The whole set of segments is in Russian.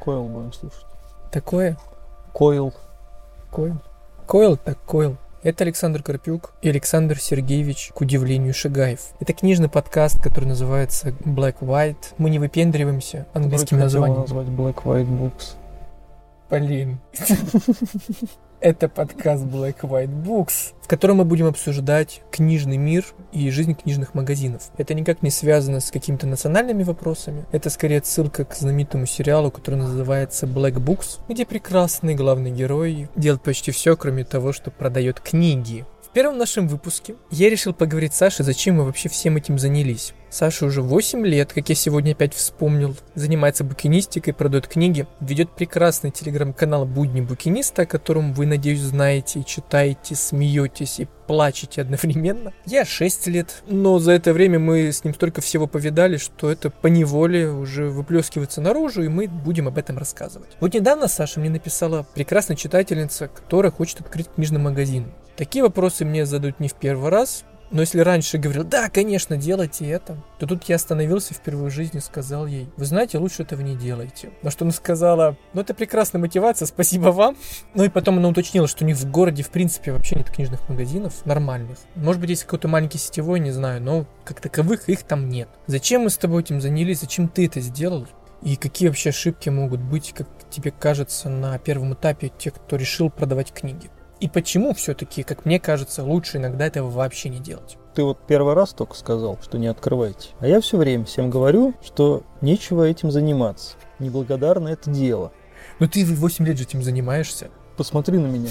Койл будем слушать. Такое? Койл. Койл. Койл так койл. Это Александр Карпюк и Александр Сергеевич, к удивлению, Шагаев. Это книжный подкаст, который называется Black White. Мы не выпендриваемся английским Вроде названием. назвать Black White Books. Блин. Это подкаст Black White Books, в котором мы будем обсуждать книжный мир и жизнь книжных магазинов. Это никак не связано с какими-то национальными вопросами. Это скорее отсылка к знаменитому сериалу, который называется Black Books, где прекрасный главный герой делает почти все, кроме того, что продает книги. В первом нашем выпуске я решил поговорить с Сашей, зачем мы вообще всем этим занялись. Саша уже 8 лет, как я сегодня опять вспомнил, занимается букинистикой, продает книги, ведет прекрасный телеграм-канал «Будни букиниста», о котором вы, надеюсь, знаете, читаете, смеетесь и плачете одновременно. Я 6 лет, но за это время мы с ним столько всего повидали, что это по неволе уже выплескивается наружу, и мы будем об этом рассказывать. Вот недавно Саша мне написала прекрасная читательница, которая хочет открыть книжный магазин. Такие вопросы мне задают не в первый раз, но если раньше говорил, да, конечно, делайте это, то тут я остановился впервые в жизни и сказал ей, вы знаете, лучше этого не делайте. На что она сказала, ну это прекрасная мотивация, спасибо вам. Ну и потом она уточнила, что у них в городе в принципе вообще нет книжных магазинов нормальных. Может быть, есть какой-то маленький сетевой, не знаю, но как таковых их там нет. Зачем мы с тобой этим занялись, зачем ты это сделал? И какие вообще ошибки могут быть, как тебе кажется, на первом этапе тех, кто решил продавать книги? И почему все-таки, как мне кажется, лучше иногда этого вообще не делать? Ты вот первый раз только сказал, что не открывайте. А я все время всем говорю, что нечего этим заниматься. Неблагодарно это дело. Ну ты 8 лет же этим занимаешься. Посмотри на меня.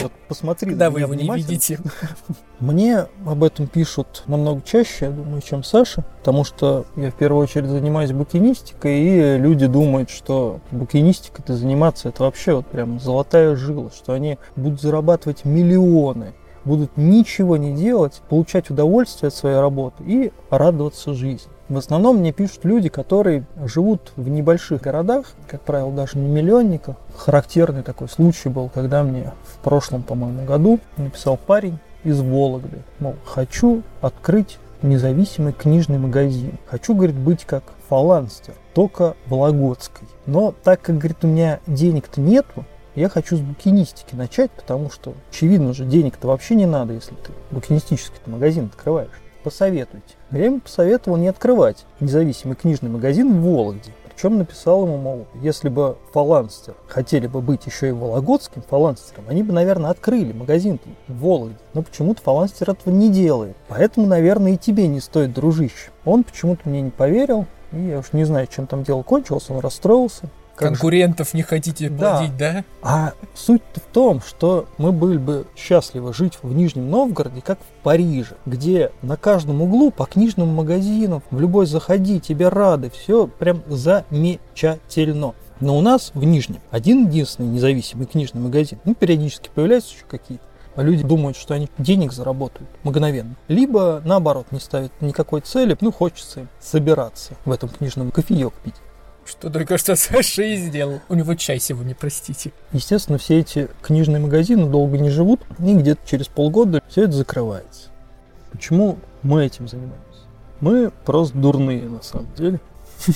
Вот посмотри Когда вы его не видите. Мне об этом пишут намного чаще, я думаю, чем Саша, потому что я в первую очередь занимаюсь букинистикой, и люди думают, что букинистикой-то заниматься это вообще вот прям золотая жила, что они будут зарабатывать миллионы, будут ничего не делать, получать удовольствие от своей работы и радоваться жизни. В основном мне пишут люди, которые живут в небольших городах, как правило, даже не миллионниках. Характерный такой случай был, когда мне в прошлом, по-моему, году написал парень из Вологды, мол, хочу открыть независимый книжный магазин. Хочу, говорит, быть как фаланстер, только Вологодской. Но так как, говорит, у меня денег-то нету, я хочу с букинистики начать, потому что, очевидно же, денег-то вообще не надо, если ты букинистический магазин открываешь. Посоветуйте. Я ему посоветовал не открывать независимый книжный магазин в Вологде. Причем написал ему, мол, если бы фаланстер хотели бы быть еще и вологодским фаланстером, они бы, наверное, открыли магазин в Вологде. Но почему-то фаланстер этого не делает. Поэтому, наверное, и тебе не стоит, дружище. Он почему-то мне не поверил. И я уж не знаю, чем там дело кончилось, он расстроился. Как же- Конкурентов не хотите Да. платить, да? а суть-то в том, что мы были бы счастливы жить в Нижнем Новгороде, как в Париже, где на каждом углу по книжным магазинам, в любой заходи, тебе рады, все прям замечательно. Но у нас в Нижнем один единственный независимый книжный магазин, ну, периодически появляются еще какие-то. А люди думают, что они денег заработают мгновенно. Либо, наоборот, не ставят никакой цели, ну, хочется им собираться в этом книжном кофеек пить. Что только что Саша и сделал. У него чай сегодня, простите. Естественно, все эти книжные магазины долго не живут, и где-то через полгода все это закрывается. Почему мы этим занимаемся? Мы просто дурные, на самом деле.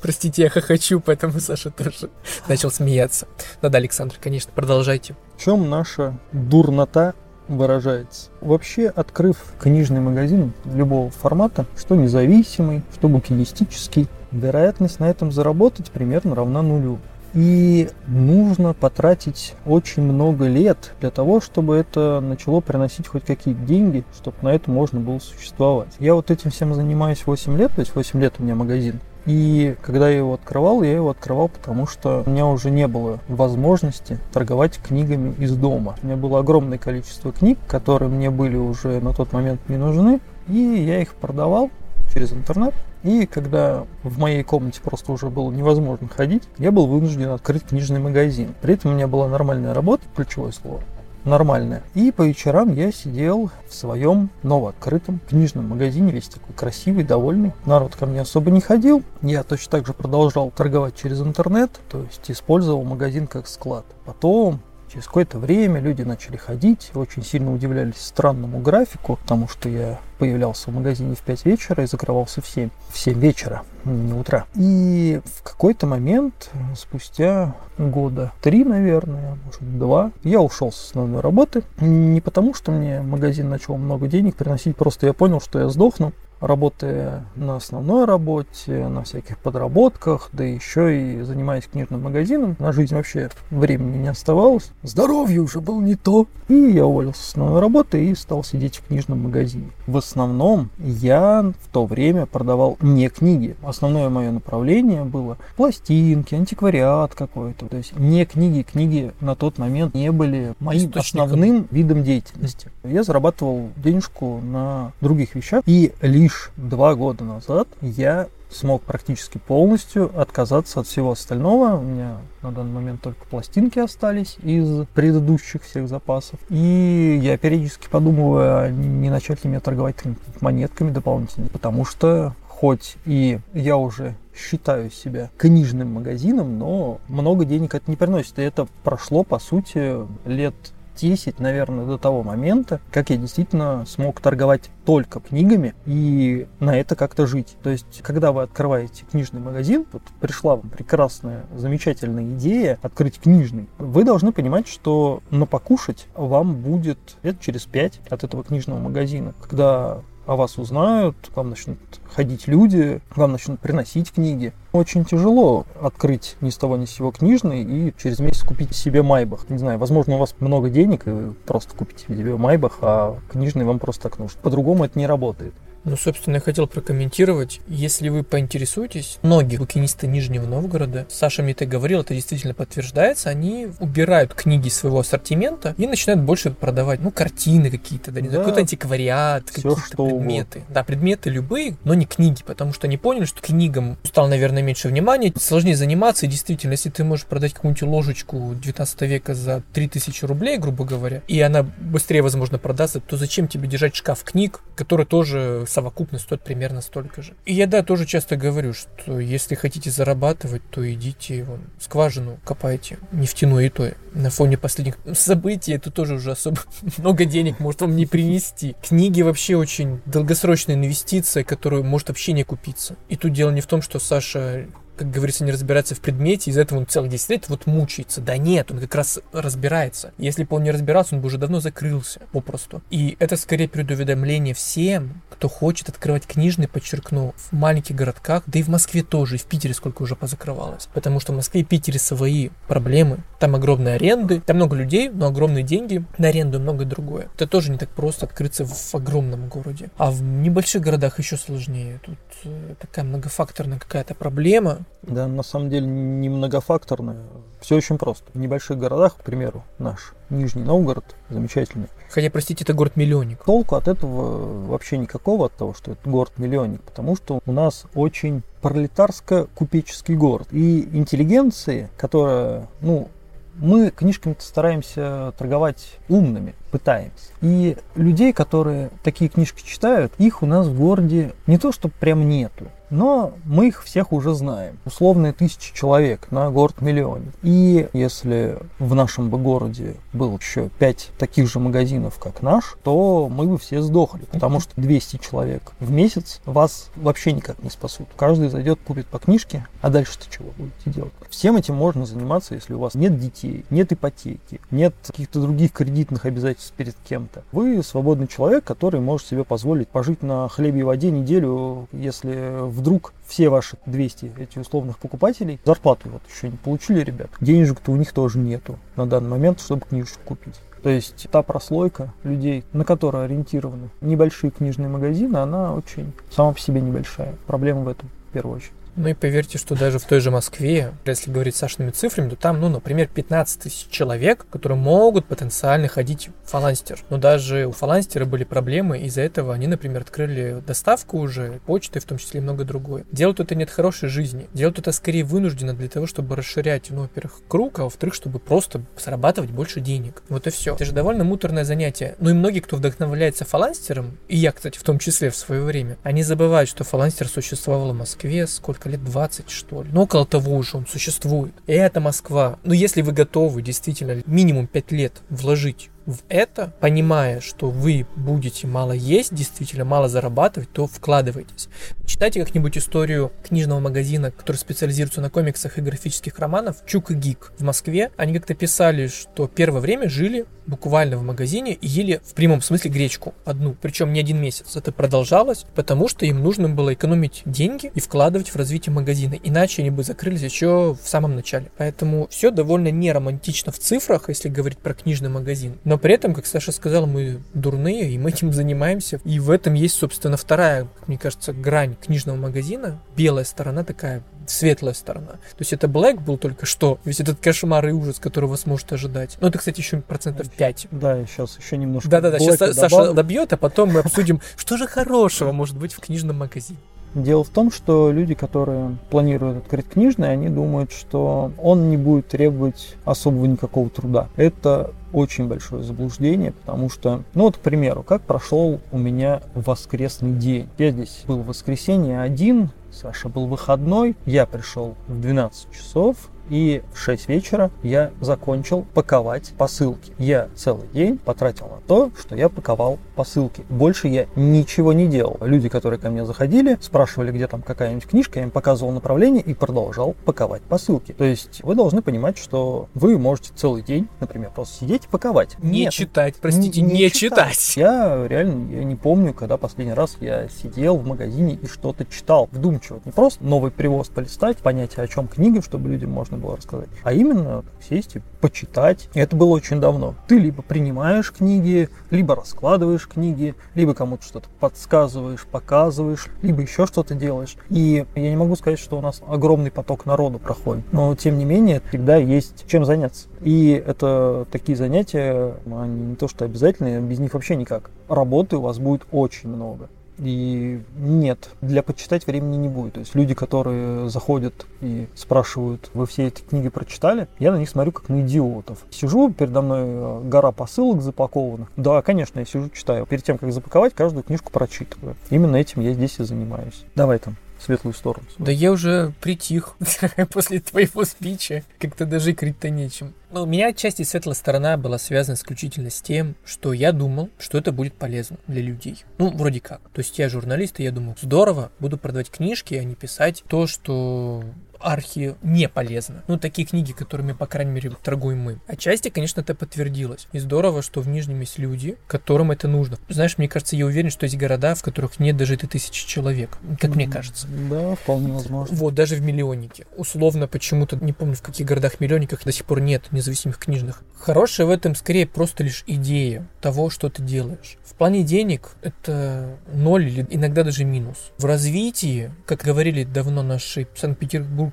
Простите, я хохочу, поэтому Саша тоже начал смеяться. Ну да, Александр, конечно, продолжайте. В чем наша дурнота выражается? Вообще, открыв книжный магазин любого формата, что независимый, что букинистический, вероятность на этом заработать примерно равна нулю. И нужно потратить очень много лет для того, чтобы это начало приносить хоть какие-то деньги, чтобы на это можно было существовать. Я вот этим всем занимаюсь 8 лет, то есть 8 лет у меня магазин. И когда я его открывал, я его открывал, потому что у меня уже не было возможности торговать книгами из дома. У меня было огромное количество книг, которые мне были уже на тот момент не нужны, и я их продавал через интернет. И когда в моей комнате просто уже было невозможно ходить, я был вынужден открыть книжный магазин. При этом у меня была нормальная работа, ключевое слово, нормальная. И по вечерам я сидел в своем новооткрытом книжном магазине, весь такой красивый, довольный. Народ ко мне особо не ходил. Я точно так же продолжал торговать через интернет, то есть использовал магазин как склад. Потом Через какое-то время люди начали ходить, очень сильно удивлялись странному графику, потому что я появлялся в магазине в 5 вечера и закрывался в 7. В 7 вечера, не утра. И в какой-то момент, спустя года три, наверное, может два, я ушел с основной работы. Не потому, что мне магазин начал много денег приносить, просто я понял, что я сдохну работая на основной работе, на всяких подработках, да еще и занимаясь книжным магазином, на жизнь вообще времени не оставалось. Здоровье уже было не то. И я уволился с основной работы и стал сидеть в книжном магазине. В основном я в то время продавал не книги. Основное мое направление было пластинки, антиквариат какой-то. То есть не книги. Книги на тот момент не были моим основным видом деятельности. Я зарабатывал денежку на других вещах и лишь лишь два года назад я смог практически полностью отказаться от всего остального. У меня на данный момент только пластинки остались из предыдущих всех запасов. И я периодически подумываю, а не начать ли мне торговать монетками дополнительно. Потому что хоть и я уже считаю себя книжным магазином, но много денег это не приносит. И это прошло, по сути, лет 10, наверное, до того момента, как я действительно смог торговать только книгами и на это как-то жить. То есть, когда вы открываете книжный магазин, вот пришла вам прекрасная, замечательная идея открыть книжный, вы должны понимать, что на покушать вам будет лет через 5 от этого книжного магазина, когда о вас узнают, к вам начнут ходить люди, к вам начнут приносить книги. Очень тяжело открыть ни с того ни с сего книжный и через месяц купить себе Майбах. Не знаю, возможно, у вас много денег, и вы просто купите себе Майбах, а книжный вам просто так нужен. По-другому это не работает. Ну, собственно, я хотел прокомментировать. Если вы поинтересуетесь, многие букинисты Нижнего Новгорода, Саша мне это говорил, это действительно подтверждается, они убирают книги своего ассортимента и начинают больше продавать, ну, картины какие-то, да, да, какой-то антиквариат, какие-то предметы. Угодно. Да, предметы любые, но не книги, потому что они поняли, что книгам стало, наверное, меньше внимания, сложнее заниматься, и действительно, если ты можешь продать какую-нибудь ложечку 19 века за 3000 рублей, грубо говоря, и она быстрее, возможно, продастся, то зачем тебе держать шкаф книг, который тоже совокупно стоит примерно столько же. И я, да, тоже часто говорю, что если хотите зарабатывать, то идите вон, скважину копайте, нефтяную и то. На фоне последних событий это тоже уже особо много денег может вам не принести. Книги вообще очень долгосрочная инвестиция, которую может вообще не купиться. И тут дело не в том, что Саша как говорится, не разбирается в предмете, из-за этого он целых 10 лет вот мучается. Да нет, он как раз разбирается. Если бы он не разбирался, он бы уже давно закрылся попросту. И это скорее предуведомление всем, кто хочет открывать книжный, подчеркну, в маленьких городках, да и в Москве тоже, и в Питере сколько уже позакрывалось. Потому что в Москве и Питере свои проблемы. Там огромные аренды, там много людей, но огромные деньги на аренду и многое другое. Это тоже не так просто открыться в огромном городе. А в небольших городах еще сложнее. Тут э, такая многофакторная какая-то проблема, да, на самом деле не многофакторная. Все очень просто. В небольших городах, к примеру, наш Нижний Новгород замечательный. Хотя, простите, это город-миллионник. Толку от этого вообще никакого, от того, что это город-миллионник, потому что у нас очень пролетарско-купеческий город. И интеллигенции, которая, ну, мы книжками стараемся торговать умными, пытаемся. И людей, которые такие книжки читают, их у нас в городе не то, что прям нету, но мы их всех уже знаем. Условные тысячи человек на город-миллионе. И если в нашем бы городе было еще пять таких же магазинов, как наш, то мы бы все сдохли, потому что 200 человек в месяц вас вообще никак не спасут. Каждый зайдет, купит по книжке, а дальше-то чего будете делать? Всем этим можно заниматься, если у вас нет детей, нет ипотеки, нет каких-то других кредитных обязательств перед кем-то. Вы свободный человек, который может себе позволить пожить на хлебе и воде неделю, если вдруг все ваши 200 этих условных покупателей зарплату вот еще не получили, ребят. Денежек-то у них тоже нету на данный момент, чтобы книжку купить. То есть та прослойка людей, на которую ориентированы небольшие книжные магазины, она очень сама по себе небольшая. Проблема в этом в первую очередь. Ну и поверьте, что даже в той же Москве, если говорить Сашными цифрами, то там, ну, например, 15 тысяч человек, которые могут потенциально ходить в фаланстер. Но даже у фаланстера были проблемы, из-за этого они, например, открыли доставку уже, почты, в том числе и много другое. Делают это нет хорошей жизни. Делают это скорее вынужденно для того, чтобы расширять, ну, во-первых, круг, а во-вторых, чтобы просто зарабатывать больше денег. Вот и все. Это же довольно муторное занятие. Ну и многие, кто вдохновляется фаланстером, и я, кстати, в том числе в свое время, они забывают, что фаланстер существовал в Москве, сколько сколько лет, 20 что ли. Ну, около того уже он существует. И это Москва. Но если вы готовы действительно минимум 5 лет вложить в это, понимая, что вы будете мало есть, действительно мало зарабатывать, то вкладывайтесь. Читайте как-нибудь историю книжного магазина, который специализируется на комиксах и графических романах Чук и Гик в Москве. Они как-то писали, что первое время жили буквально в магазине и ели в прямом смысле гречку одну, причем не один месяц. Это продолжалось, потому что им нужно было экономить деньги и вкладывать в развитие магазина, иначе они бы закрылись еще в самом начале. Поэтому все довольно не романтично в цифрах, если говорить про книжный магазин. Но при этом, как Саша сказал, мы дурные, и мы этим занимаемся. И в этом есть, собственно, вторая, мне кажется, грань книжного магазина. Белая сторона такая светлая сторона. То есть это Black был только что, весь этот кошмар и ужас, который вас может ожидать. Ну, это, кстати, еще процентов 5. Да, сейчас еще немножко. Да-да-да, сейчас Саша добьет, а потом мы обсудим, что же хорошего может быть в книжном магазине. Дело в том, что люди, которые планируют открыть книжный, они думают, что он не будет требовать особого никакого труда. Это очень большое заблуждение, потому что, ну вот, к примеру, как прошел у меня воскресный день. Я здесь был в воскресенье один, Саша был выходной, я пришел в 12 часов, и в 6 вечера я закончил паковать посылки. Я целый день потратил на то, что я паковал посылки. Больше я ничего не делал. Люди, которые ко мне заходили, спрашивали, где там какая-нибудь книжка, я им показывал направление и продолжал паковать посылки. То есть вы должны понимать, что вы можете целый день, например, просто сидеть и паковать. Не Нет, читать, простите, не, не читать. читать. Я реально я не помню, когда последний раз я сидел в магазине и что-то читал вдумчиво. Не просто новый привоз полистать, понять, о чем книги, чтобы людям можно можно было рассказать, а именно сесть и почитать. Это было очень давно. Ты либо принимаешь книги, либо раскладываешь книги, либо кому-то что-то подсказываешь, показываешь, либо еще что-то делаешь. И я не могу сказать, что у нас огромный поток народу проходит, но тем не менее всегда есть чем заняться. И это такие занятия, они не то что обязательные, без них вообще никак. Работы у вас будет очень много. И нет, для почитать времени не будет. То есть люди, которые заходят и спрашивают, вы все эти книги прочитали, я на них смотрю как на идиотов. Сижу, передо мной э, гора посылок запакованных. Да, конечно, я сижу, читаю. Перед тем, как запаковать, каждую книжку прочитываю. Именно этим я здесь и занимаюсь. Давай там светлую сторону. Да я уже притих после твоего спича. Как-то даже крить-то нечем. Ну, у меня отчасти светлая сторона была связана исключительно с тем, что я думал, что это будет полезно для людей. Ну, вроде как. То есть я журналист, и я думаю, здорово, буду продавать книжки, а не писать то, что архи не полезно. Ну, такие книги, которыми, по крайней мере, торгуем мы. Отчасти, конечно, это подтвердилось. И здорово, что в Нижнем есть люди, которым это нужно. Знаешь, мне кажется, я уверен, что есть города, в которых нет даже этой тысячи человек, как мне кажется. Да, вполне возможно. Вот, даже в миллионнике. Условно, почему-то, не помню, в каких городах-миллионниках до сих пор нет независимых книжных. Хорошая в этом скорее просто лишь идея того, что ты делаешь. В плане денег это ноль или иногда даже минус. В развитии, как говорили давно наши санкт-петербургские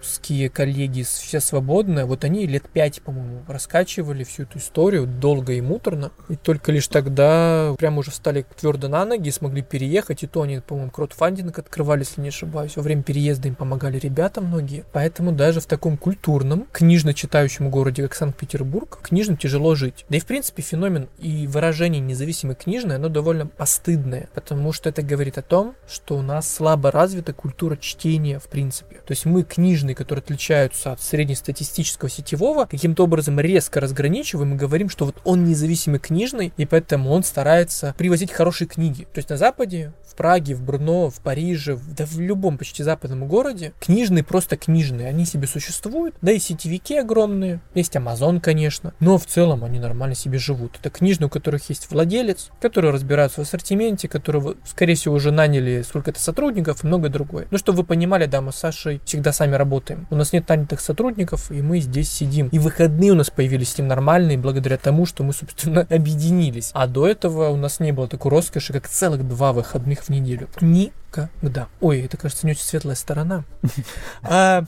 коллеги «Все свободно», вот они лет пять, по-моему, раскачивали всю эту историю долго и муторно. И только лишь тогда прямо уже встали твердо на ноги, смогли переехать. И то они, по-моему, краудфандинг открывали, если не ошибаюсь. Во время переезда им помогали ребята многие. Поэтому даже в таком культурном, книжно-читающем городе, как Санкт-Петербург, книжным тяжело жить. Да и в принципе феномен и выражение независимой книжной, оно довольно постыдное, потому что это говорит о том, что у нас слабо развита культура чтения в принципе. То есть мы книжные, которые отличаются от среднестатистического сетевого, каким-то образом резко разграничиваем и говорим, что вот он независимый книжный, и поэтому он старается привозить хорошие книги. То есть на Западе в Праге, в Брно, в Париже, да в любом почти западном городе, книжные просто книжные, они себе существуют, да и сетевики огромные, есть Amazon, конечно, но в целом они нормально себе живут. Это книжные, у которых есть владелец, которые разбираются в ассортименте, которого, скорее всего, уже наняли сколько-то сотрудников и многое другое. Ну, чтобы вы понимали, да, мы с Сашей всегда сами работаем. У нас нет нанятых сотрудников, и мы здесь сидим. И выходные у нас появились с ним нормальные, благодаря тому, что мы, собственно, объединились. А до этого у нас не было такой роскоши, как целых два выходных в неделю. Никогда. Ой, это, кажется, не очень светлая сторона. А,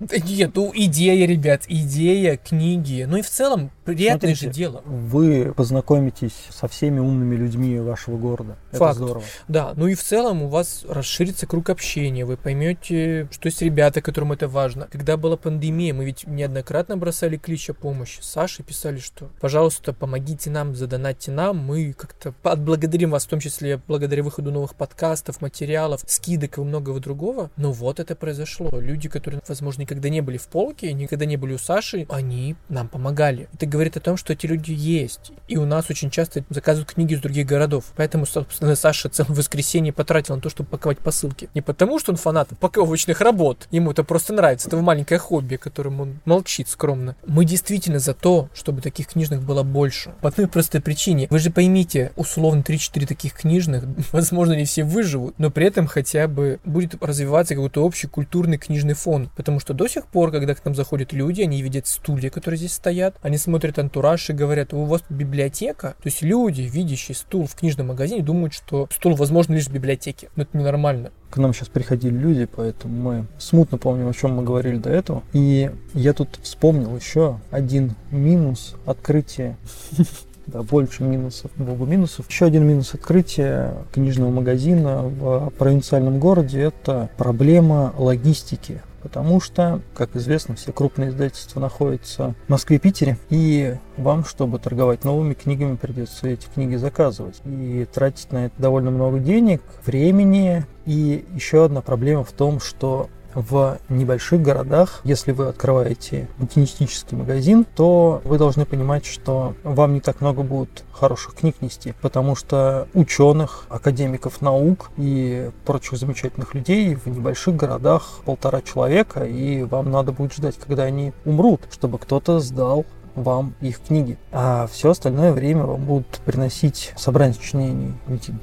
нет, ну идея, ребят, идея, книги. Ну и в целом приятное Смотрите, же дело. Вы познакомитесь со всеми умными людьми вашего города. Факт. Это здорово. Да, ну и в целом у вас расширится круг общения, вы поймете, что есть ребята, которым это важно. Когда была пандемия, мы ведь неоднократно бросали клич о помощи. Саше писали, что, пожалуйста, помогите нам, задонатьте нам, мы как-то отблагодарим вас, в том числе благодаря выходу новых подкастов, материалов, скидок и многого другого. Но вот это произошло. Люди, которые, возможно, никогда не были в полке, никогда не были у Саши, они нам помогали. Это говорит о том, что эти люди есть. И у нас очень часто заказывают книги из других городов. Поэтому, собственно, Саша целое воскресенье потратил на то, чтобы паковать посылки. Не потому, что он фанат упаковочных работ. Ему это просто нравится. Это его маленькое хобби, которым он молчит скромно. Мы действительно за то, чтобы таких книжных было больше. По одной простой причине. Вы же поймите, условно 3-4 таких книжных, возможно, не все выживут, но при этом хотя бы будет развиваться какой-то общий культурный книжный фон. Потому что до сих пор, когда к нам заходят люди, они видят стулья, которые здесь стоят, они смотрят антураж и говорят, у вас библиотека. То есть люди, видящие стул в книжном магазине, думают, что стул возможно лишь в библиотеке. Но это ненормально. К нам сейчас приходили люди, поэтому мы смутно помним, о чем мы говорили до этого. И я тут вспомнил еще один минус открытия да, больше минусов, много минусов. Еще один минус открытия книжного магазина в провинциальном городе – это проблема логистики. Потому что, как известно, все крупные издательства находятся в Москве и Питере, и вам, чтобы торговать новыми книгами, придется эти книги заказывать. И тратить на это довольно много денег, времени. И еще одна проблема в том, что в небольших городах, если вы открываете букинистический магазин, то вы должны понимать, что вам не так много будет хороших книг нести, потому что ученых, академиков наук и прочих замечательных людей в небольших городах полтора человека, и вам надо будет ждать, когда они умрут, чтобы кто-то сдал вам их книги. А все остальное время вам будут приносить собрание сочинений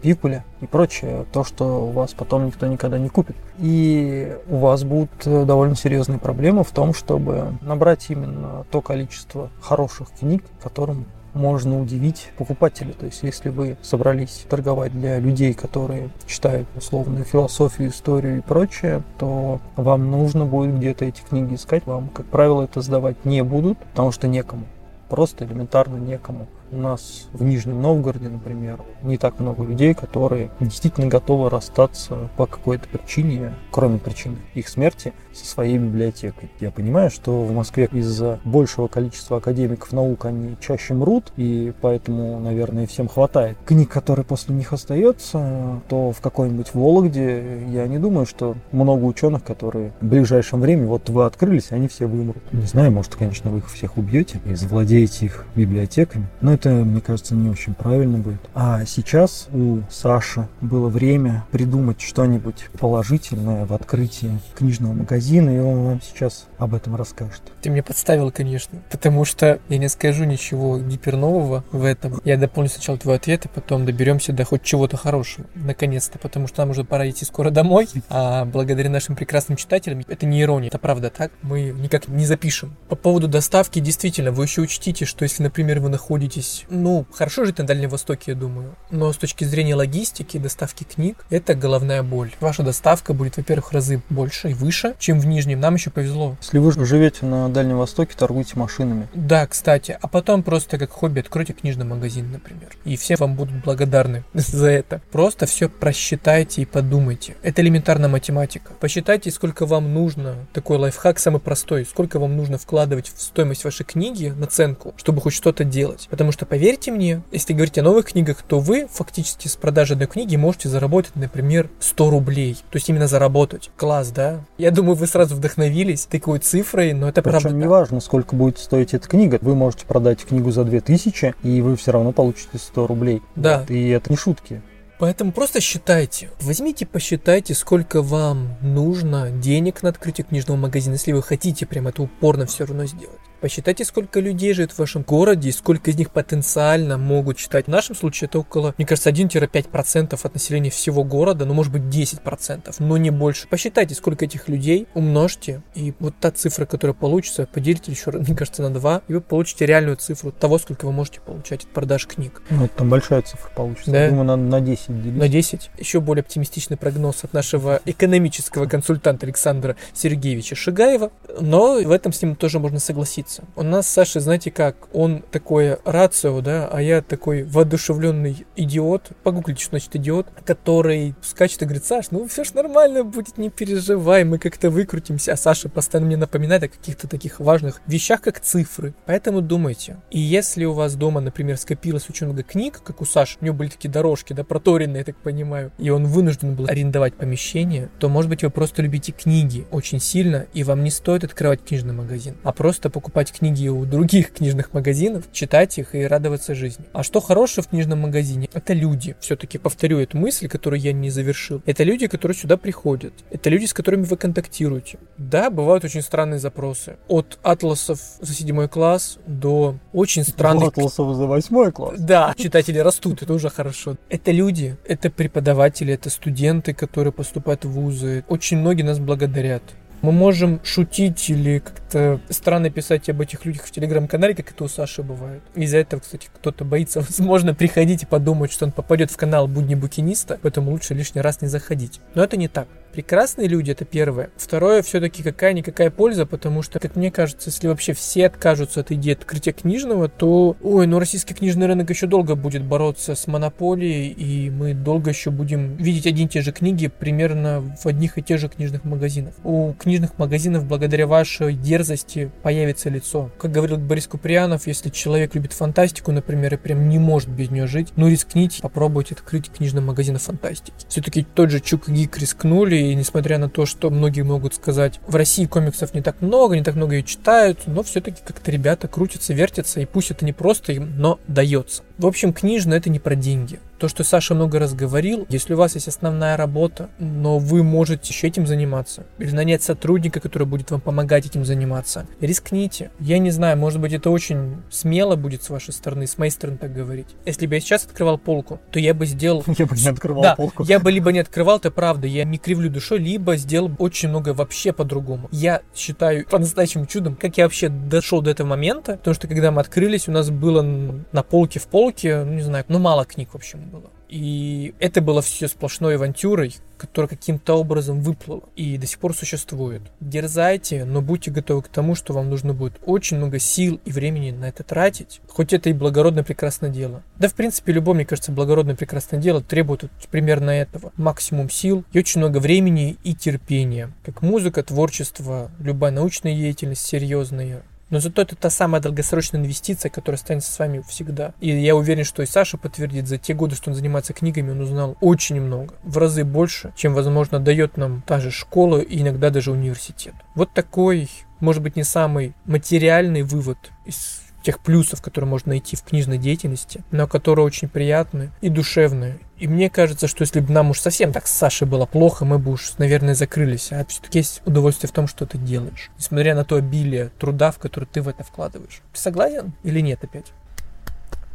Пикуля и прочее, то, что у вас потом никто никогда не купит. И у вас будут э, довольно серьезные проблемы в том, чтобы набрать именно то количество хороших книг, которым можно удивить покупателя. То есть, если вы собрались торговать для людей, которые читают условную философию, историю и прочее, то вам нужно будет где-то эти книги искать. Вам, как правило, это сдавать не будут, потому что некому. Просто элементарно некому. У нас в Нижнем Новгороде, например, не так много людей, которые действительно готовы расстаться по какой-то причине, кроме причины их смерти, со своей библиотекой. Я понимаю, что в Москве из-за большего количества академиков наук они чаще мрут, и поэтому, наверное, всем хватает книг, которые после них остается, то в какой-нибудь Вологде я не думаю, что много ученых, которые в ближайшем времени, вот вы открылись, они все вымрут. Не знаю, может, конечно, вы их всех убьете и завладеете их библиотеками, но это, мне кажется, не очень правильно будет. А сейчас у Саши было время придумать что-нибудь положительное в открытии книжного магазина, и он вам сейчас об этом расскажет. Ты меня подставил, конечно, потому что я не скажу ничего гипернового в этом. Я дополню сначала твой ответ, и потом доберемся до хоть чего-то хорошего. Наконец-то, потому что нам уже пора идти скоро домой, а благодаря нашим прекрасным читателям, это не ирония, это правда так, мы никак не запишем. По поводу доставки, действительно, вы еще учтите, что если, например, вы находитесь, ну, хорошо жить на Дальнем Востоке, я думаю, но с точки зрения логистики, доставки книг, это головная боль. Ваша доставка будет, во-первых, в разы больше и выше, чем в Нижнем. Нам еще повезло. Если вы живете на Дальнем Востоке, торгуйте машинами. Да, кстати. А потом просто как хобби откройте книжный магазин, например. И все вам будут благодарны за это. Просто все просчитайте и подумайте. Это элементарная математика. Посчитайте, сколько вам нужно. Такой лайфхак самый простой. Сколько вам нужно вкладывать в стоимость вашей книги, наценку, чтобы хоть что-то делать. Потому что, поверьте мне, если говорить о новых книгах, то вы фактически с продажи одной книги можете заработать, например, 100 рублей. То есть именно заработать. Класс, да? Я думаю, вы сразу вдохновились такой цифрой, но это Причем правда. неважно, сколько будет стоить эта книга. Вы можете продать книгу за 2000, и вы все равно получите 100 рублей. Да. Вот, И это не шутки. Поэтому просто считайте. Возьмите, посчитайте, сколько вам нужно денег на открытие книжного магазина, если вы хотите прям это упорно все равно сделать. Посчитайте, сколько людей живет в вашем городе и сколько из них потенциально могут читать. В нашем случае это около, мне кажется, 1-5% от населения всего города, ну может быть 10%, но не больше. Посчитайте, сколько этих людей, умножьте, и вот та цифра, которая получится, поделите еще, мне кажется, на 2, и вы получите реальную цифру того, сколько вы можете получать от продаж книг. Ну, это там большая цифра получится. Да. Я думаю, надо на 10 делить. На 10. Еще более оптимистичный прогноз от нашего экономического консультанта Александра Сергеевича Шигаева. Но в этом с ним тоже можно согласиться. Разница. У нас Саша, знаете как, он такое рацио, да, а я такой воодушевленный идиот, погуглите, что значит идиот, который скачет и говорит, Саш, ну все ж нормально будет, не переживай, мы как-то выкрутимся. А Саша постоянно мне напоминает о каких-то таких важных вещах, как цифры. Поэтому думайте. И если у вас дома, например, скопилось очень много книг, как у Саши, у него были такие дорожки, да, проторенные, я так понимаю, и он вынужден был арендовать помещение, то, может быть, вы просто любите книги очень сильно, и вам не стоит открывать книжный магазин, а просто покупать книги у других книжных магазинов, читать их и радоваться жизни. А что хорошее в книжном магазине? Это люди. Все-таки повторю эту мысль, которую я не завершил. Это люди, которые сюда приходят. Это люди, с которыми вы контактируете. Да, бывают очень странные запросы. От атласов за седьмой класс до очень странных... Атласов за восьмой класс. Да, читатели растут, это уже хорошо. Это люди, это преподаватели, это студенты, которые поступают в вузы. Очень многие нас благодарят. Мы можем шутить или как-то странно писать об этих людях в телеграм-канале, как это у Саши бывает. Из-за этого, кстати, кто-то боится, возможно, приходить и подумать, что он попадет в канал Будни Букиниста, поэтому лучше лишний раз не заходить. Но это не так. Прекрасные люди, это первое. Второе, все-таки какая-никакая польза, потому что, как мне кажется, если вообще все откажутся от идеи открытия книжного, то, ой, ну российский книжный рынок еще долго будет бороться с монополией, и мы долго еще будем видеть одни и те же книги примерно в одних и тех же книжных магазинах. У книжных магазинов благодаря вашей дерзости появится лицо. Как говорил Борис Куприянов, если человек любит фантастику, например, и прям не может без нее жить, ну рискните, попробуйте открыть книжный магазин фантастики. Все-таки тот же Чук и Гик рискнули, и несмотря на то, что многие могут сказать, в России комиксов не так много, не так много ее читают, но все-таки как-то ребята крутятся, вертятся, и пусть это не просто им, но дается. В общем, книжно это не про деньги. То, что Саша много раз говорил, если у вас есть основная работа, но вы можете еще этим заниматься, или нанять сотрудника, который будет вам помогать этим заниматься, рискните. Я не знаю, может быть, это очень смело будет с вашей стороны, с моей стороны так говорить. Если бы я сейчас открывал полку, то я бы сделал... Я бы не открывал да, полку. я бы либо не открывал, это правда, я не кривлю душой, либо сделал бы очень много вообще по-другому. Я считаю по-настоящему чудом, как я вообще дошел до этого момента, потому что когда мы открылись, у нас было на полке в полке, ну не знаю, ну мало книг, в общем, было. И это было все сплошной авантюрой, которая каким-то образом выплыла и до сих пор существует. Дерзайте, но будьте готовы к тому, что вам нужно будет очень много сил и времени на это тратить, хоть это и благородное прекрасное дело. Да, в принципе, любое, мне кажется, благородное прекрасное дело требует вот примерно этого. Максимум сил и очень много времени и терпения. Как музыка, творчество, любая научная деятельность серьезная, но зато это та самая долгосрочная инвестиция, которая останется с вами всегда. И я уверен, что и Саша подтвердит, за те годы, что он занимается книгами, он узнал очень много, в разы больше, чем, возможно, дает нам та же школа и иногда даже университет. Вот такой, может быть, не самый материальный вывод из тех плюсов, которые можно найти в книжной деятельности, но которые очень приятны и душевные. И мне кажется, что если бы нам уж совсем так с Сашей было плохо, мы бы уж, наверное, закрылись. А все-таки есть удовольствие в том, что ты делаешь. Несмотря на то обилие труда, в который ты в это вкладываешь. Ты согласен или нет опять?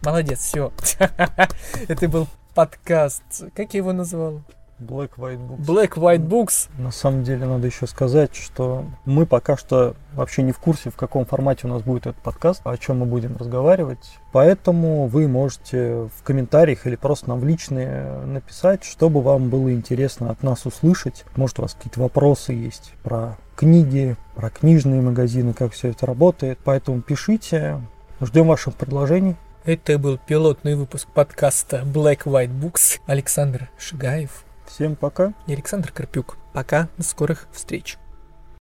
Молодец, все. Это был подкаст. Как я его назвал? Black White Books. Black White Books. На самом деле надо еще сказать, что мы пока что вообще не в курсе, в каком формате у нас будет этот подкаст, о чем мы будем разговаривать. Поэтому вы можете в комментариях или просто нам в личные написать, чтобы вам было интересно от нас услышать. Может, у вас какие-то вопросы есть про книги, про книжные магазины, как все это работает. Поэтому пишите. Ждем ваших предложений. Это был пилотный выпуск подкаста Black White Books. Александр Шигаев Всем пока. и Александр Карпюк. Пока, до скорых встреч.